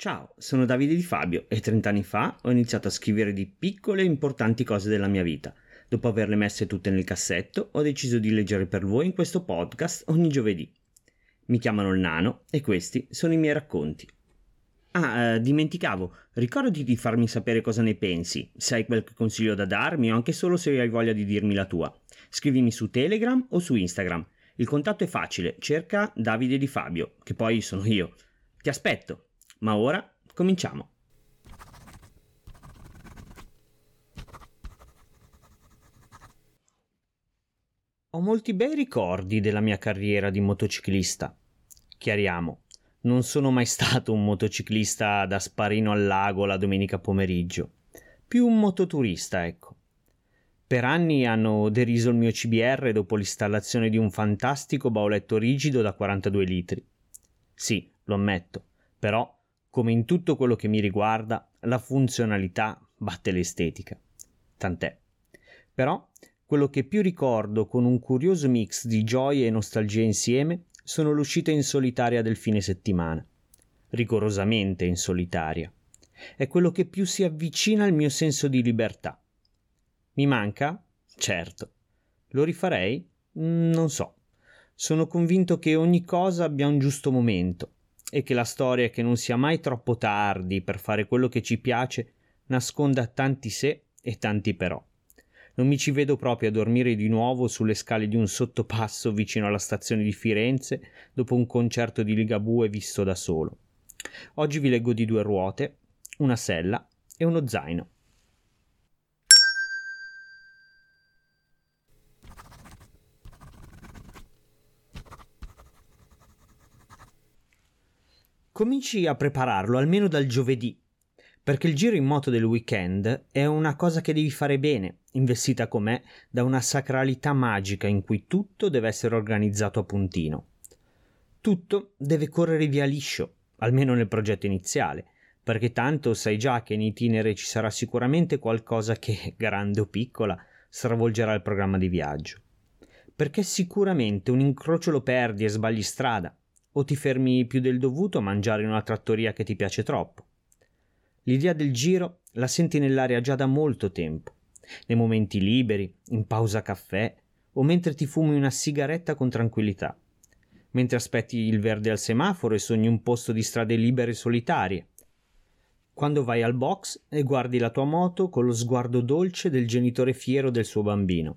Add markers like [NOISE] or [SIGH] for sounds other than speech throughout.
Ciao, sono Davide Di Fabio e 30 anni fa ho iniziato a scrivere di piccole e importanti cose della mia vita. Dopo averle messe tutte nel cassetto, ho deciso di leggere per voi in questo podcast ogni giovedì. Mi chiamano il Nano e questi sono i miei racconti. Ah, eh, dimenticavo, ricordati di farmi sapere cosa ne pensi, se hai qualche consiglio da darmi o anche solo se hai voglia di dirmi la tua. Scrivimi su Telegram o su Instagram. Il contatto è facile, cerca Davide Di Fabio, che poi sono io. Ti aspetto! Ma ora cominciamo. Ho molti bei ricordi della mia carriera di motociclista. Chiariamo, non sono mai [LAUGHS] stato un motociclista da sparino al lago la domenica pomeriggio, più un mototurista, ecco. Per anni hanno deriso il mio CBR dopo l'installazione di un fantastico bauletto rigido da 42 litri. Sì, lo ammetto, però come in tutto quello che mi riguarda, la funzionalità batte l'estetica. Tant'è. Però quello che più ricordo con un curioso mix di gioia e nostalgia insieme sono l'uscita in solitaria del fine settimana. Rigorosamente in solitaria. È quello che più si avvicina al mio senso di libertà. Mi manca? Certo. Lo rifarei? Mm, non so. Sono convinto che ogni cosa abbia un giusto momento e che la storia che non sia mai troppo tardi per fare quello che ci piace nasconda tanti se e tanti però. Non mi ci vedo proprio a dormire di nuovo sulle scale di un sottopasso vicino alla stazione di Firenze dopo un concerto di Ligabue visto da solo. Oggi vi leggo di due ruote, una sella e uno zaino. Cominci a prepararlo almeno dal giovedì, perché il giro in moto del weekend è una cosa che devi fare bene, investita com'è da una sacralità magica in cui tutto deve essere organizzato a puntino. Tutto deve correre via liscio, almeno nel progetto iniziale, perché tanto sai già che in itinere ci sarà sicuramente qualcosa che, grande o piccola, stravolgerà il programma di viaggio. Perché sicuramente un incrocio lo perdi e sbagli strada, o ti fermi più del dovuto a mangiare in una trattoria che ti piace troppo. L'idea del giro la senti nell'aria già da molto tempo, nei momenti liberi, in pausa caffè o mentre ti fumi una sigaretta con tranquillità, mentre aspetti il verde al semaforo e sogni un posto di strade libere e solitarie, quando vai al box e guardi la tua moto con lo sguardo dolce del genitore fiero del suo bambino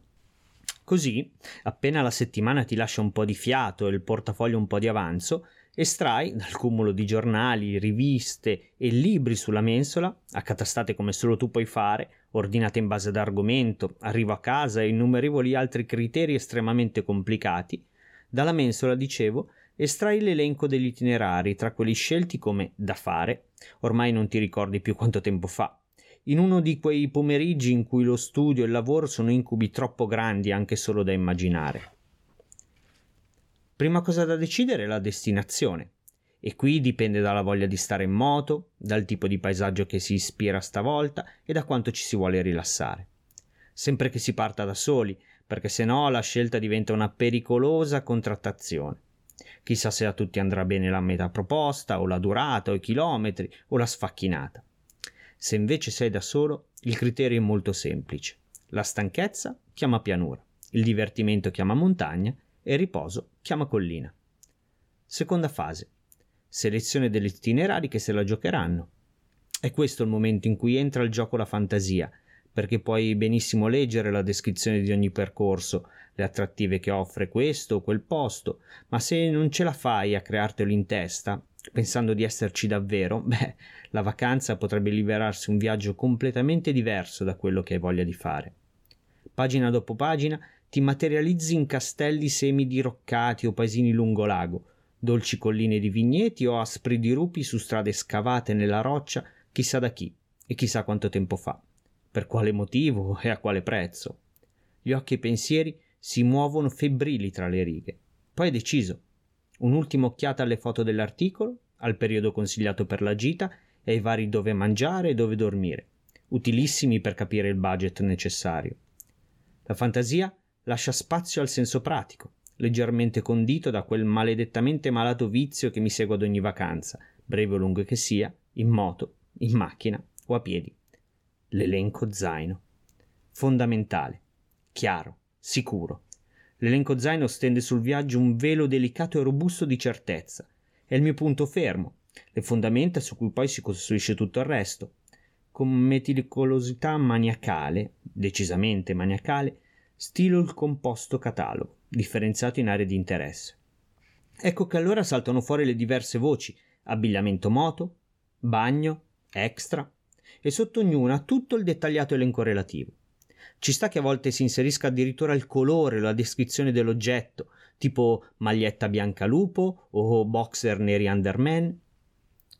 Così, appena la settimana ti lascia un po' di fiato e il portafoglio un po' di avanzo, estrai dal cumulo di giornali, riviste e libri sulla mensola, accatastate come solo tu puoi fare, ordinate in base ad argomento, arrivo a casa e innumerevoli altri criteri estremamente complicati, dalla mensola, dicevo, estrai l'elenco degli itinerari tra quelli scelti come da fare, ormai non ti ricordi più quanto tempo fa, in uno di quei pomeriggi in cui lo studio e il lavoro sono incubi troppo grandi anche solo da immaginare. Prima cosa da decidere è la destinazione. E qui dipende dalla voglia di stare in moto, dal tipo di paesaggio che si ispira stavolta e da quanto ci si vuole rilassare. Sempre che si parta da soli, perché se no la scelta diventa una pericolosa contrattazione. Chissà se a tutti andrà bene la meta proposta, o la durata, o i chilometri, o la sfacchinata. Se invece sei da solo, il criterio è molto semplice. La stanchezza chiama pianura, il divertimento chiama montagna e il riposo chiama collina. Seconda fase. Selezione degli itinerari che se la giocheranno. È questo il momento in cui entra il gioco la fantasia, perché puoi benissimo leggere la descrizione di ogni percorso, le attrattive che offre questo o quel posto, ma se non ce la fai a creartelo in testa, pensando di esserci davvero, [LAUGHS] beh, la vacanza potrebbe liberarsi un viaggio completamente diverso da quello che hai voglia di fare. Pagina dopo pagina ti materializzi in castelli semi diroccati o paesini lungo lago, dolci colline di vigneti o aspri dirupi su strade scavate nella roccia chissà da chi e chissà quanto tempo fa, per quale motivo e a quale prezzo. Gli occhi e i pensieri si muovono febbrili tra le righe. Poi hai deciso. Un'ultima occhiata alle foto dell'articolo, al periodo consigliato per la gita e ai vari dove mangiare e dove dormire, utilissimi per capire il budget necessario. La fantasia lascia spazio al senso pratico, leggermente condito da quel maledettamente malato vizio che mi segue ad ogni vacanza, breve o lungo che sia, in moto, in macchina o a piedi. L'elenco zaino. Fondamentale, chiaro, sicuro. L'elenco zaino stende sul viaggio un velo delicato e robusto di certezza. È il mio punto fermo, le fondamenta su cui poi si costruisce tutto il resto. Con meticolosità maniacale, decisamente maniacale, stilo il composto catalogo, differenziato in aree di interesse. Ecco che allora saltano fuori le diverse voci, abbigliamento moto, bagno, extra, e sotto ognuna tutto il dettagliato elenco relativo. Ci sta che a volte si inserisca addirittura il colore o la descrizione dell'oggetto, tipo maglietta bianca lupo o boxer neri underman.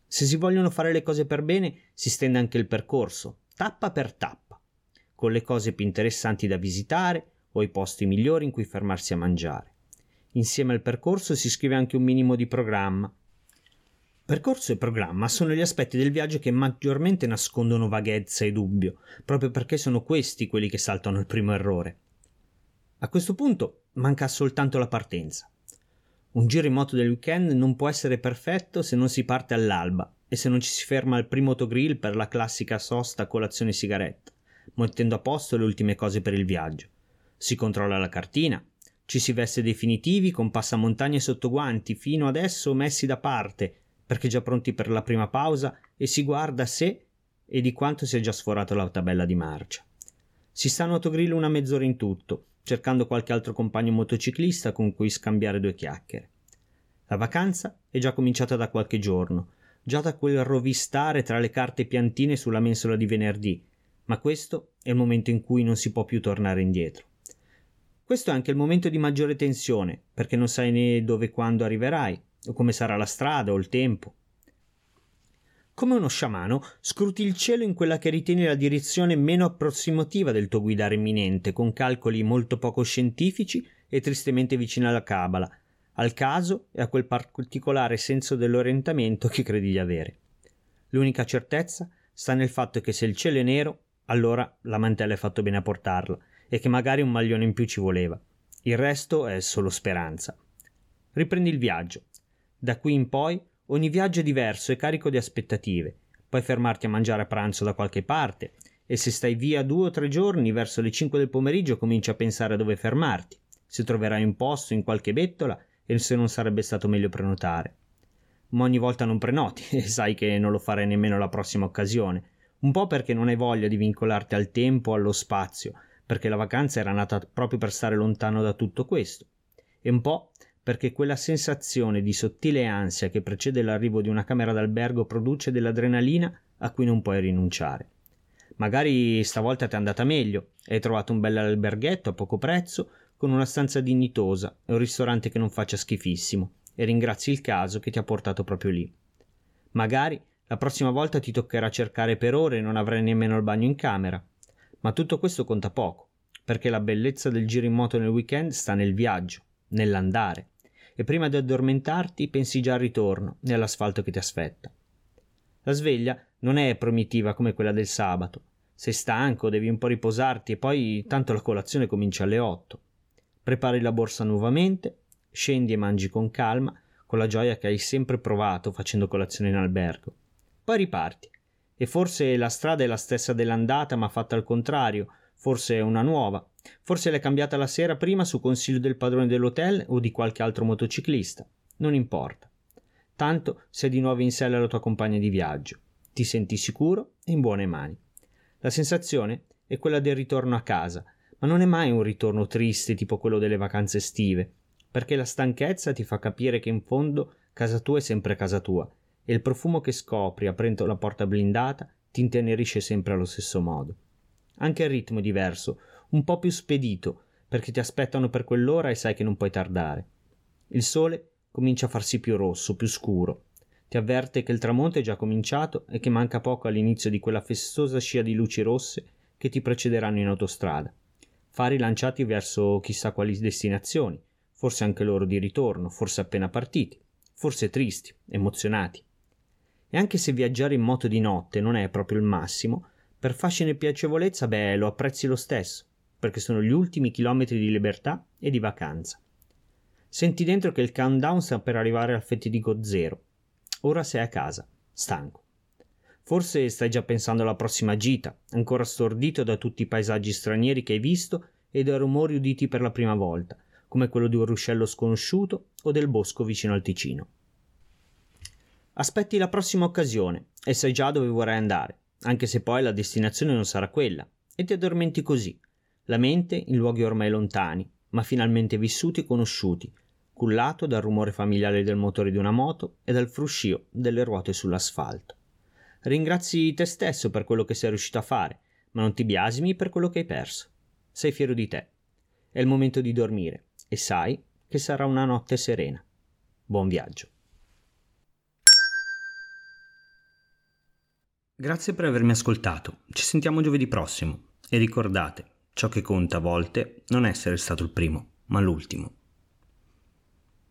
Se si vogliono fare le cose per bene, si stende anche il percorso, tappa per tappa, con le cose più interessanti da visitare o i posti migliori in cui fermarsi a mangiare. Insieme al percorso si scrive anche un minimo di programma. Percorso e programma sono gli aspetti del viaggio che maggiormente nascondono vaghezza e dubbio, proprio perché sono questi quelli che saltano il primo errore. A questo punto manca soltanto la partenza. Un giro in moto del weekend non può essere perfetto se non si parte all'alba e se non ci si ferma al primo autogrill per la classica sosta colazione e sigaretta, mettendo a posto le ultime cose per il viaggio. Si controlla la cartina, ci si veste definitivi con passamontagne sotto guanti, fino adesso messi da parte, perché già pronti per la prima pausa, e si guarda se e di quanto si è già sforato la tabella di marcia. Si sta in autogrill una mezz'ora in tutto, cercando qualche altro compagno motociclista con cui scambiare due chiacchiere. La vacanza è già cominciata da qualche giorno, già da quel rovistare tra le carte piantine sulla mensola di venerdì, ma questo è il momento in cui non si può più tornare indietro. Questo è anche il momento di maggiore tensione, perché non sai né dove e quando arriverai, o come sarà la strada o il tempo. Come uno sciamano, scruti il cielo in quella che ritieni la direzione meno approssimativa del tuo guidare imminente, con calcoli molto poco scientifici e tristemente vicini alla cabala, al caso e a quel particolare senso dell'orientamento che credi di avere. L'unica certezza sta nel fatto che se il cielo è nero, allora la mantella è fatto bene a portarla, e che magari un maglione in più ci voleva. Il resto è solo speranza. Riprendi il viaggio. Da qui in poi ogni viaggio è diverso e carico di aspettative. Puoi fermarti a mangiare a pranzo da qualche parte e se stai via due o tre giorni verso le cinque del pomeriggio cominci a pensare a dove fermarti, se troverai un posto in qualche bettola e se non sarebbe stato meglio prenotare. Ma ogni volta non prenoti [LAUGHS] e sai che non lo farai nemmeno la prossima occasione, un po' perché non hai voglia di vincolarti al tempo o allo spazio, perché la vacanza era nata proprio per stare lontano da tutto questo, e un po' perché quella sensazione di sottile ansia che precede l'arrivo di una camera d'albergo produce dell'adrenalina a cui non puoi rinunciare. Magari stavolta ti è andata meglio, hai trovato un bel alberghetto a poco prezzo, con una stanza dignitosa e un ristorante che non faccia schifissimo, e ringrazi il caso che ti ha portato proprio lì. Magari la prossima volta ti toccherà cercare per ore e non avrai nemmeno il bagno in camera, ma tutto questo conta poco, perché la bellezza del giro in moto nel weekend sta nel viaggio, nell'andare, e prima di addormentarti pensi già al ritorno all'asfalto che ti aspetta. La sveglia non è primitiva come quella del sabato. Sei stanco, devi un po' riposarti e poi tanto la colazione comincia alle 8. Prepari la borsa nuovamente, scendi e mangi con calma, con la gioia che hai sempre provato facendo colazione in albergo. Poi riparti e forse la strada è la stessa dell'andata ma fatta al contrario, forse una nuova, forse l'hai cambiata la sera prima su consiglio del padrone dell'hotel o di qualche altro motociclista, non importa. Tanto sei di nuovo in sella alla tua compagna di viaggio, ti senti sicuro e in buone mani. La sensazione è quella del ritorno a casa, ma non è mai un ritorno triste tipo quello delle vacanze estive, perché la stanchezza ti fa capire che in fondo casa tua è sempre casa tua e il profumo che scopri aprendo la porta blindata ti intenerisce sempre allo stesso modo. Anche il ritmo è diverso, un po' più spedito, perché ti aspettano per quell'ora e sai che non puoi tardare. Il sole comincia a farsi più rosso, più scuro. Ti avverte che il tramonto è già cominciato e che manca poco all'inizio di quella festosa scia di luci rosse che ti precederanno in autostrada. Fari lanciati verso chissà quali destinazioni, forse anche loro di ritorno, forse appena partiti, forse tristi, emozionati. E anche se viaggiare in moto di notte non è proprio il massimo, per fascino e piacevolezza, beh, lo apprezzi lo stesso, perché sono gli ultimi chilometri di libertà e di vacanza. Senti dentro che il countdown sta per arrivare al fatidico zero. Ora sei a casa, stanco. Forse stai già pensando alla prossima gita, ancora stordito da tutti i paesaggi stranieri che hai visto e dai rumori uditi per la prima volta, come quello di un ruscello sconosciuto o del bosco vicino al Ticino. Aspetti la prossima occasione e sai già dove vorrai andare, anche se poi la destinazione non sarà quella, e ti addormenti così, la mente in luoghi ormai lontani, ma finalmente vissuti e conosciuti, cullato dal rumore familiare del motore di una moto e dal fruscio delle ruote sull'asfalto. Ringrazi te stesso per quello che sei riuscito a fare, ma non ti biasimi per quello che hai perso. Sei fiero di te. È il momento di dormire e sai che sarà una notte serena. Buon viaggio. Grazie per avermi ascoltato. Ci sentiamo giovedì prossimo. E ricordate, ciò che conta a volte non essere stato il primo, ma l'ultimo.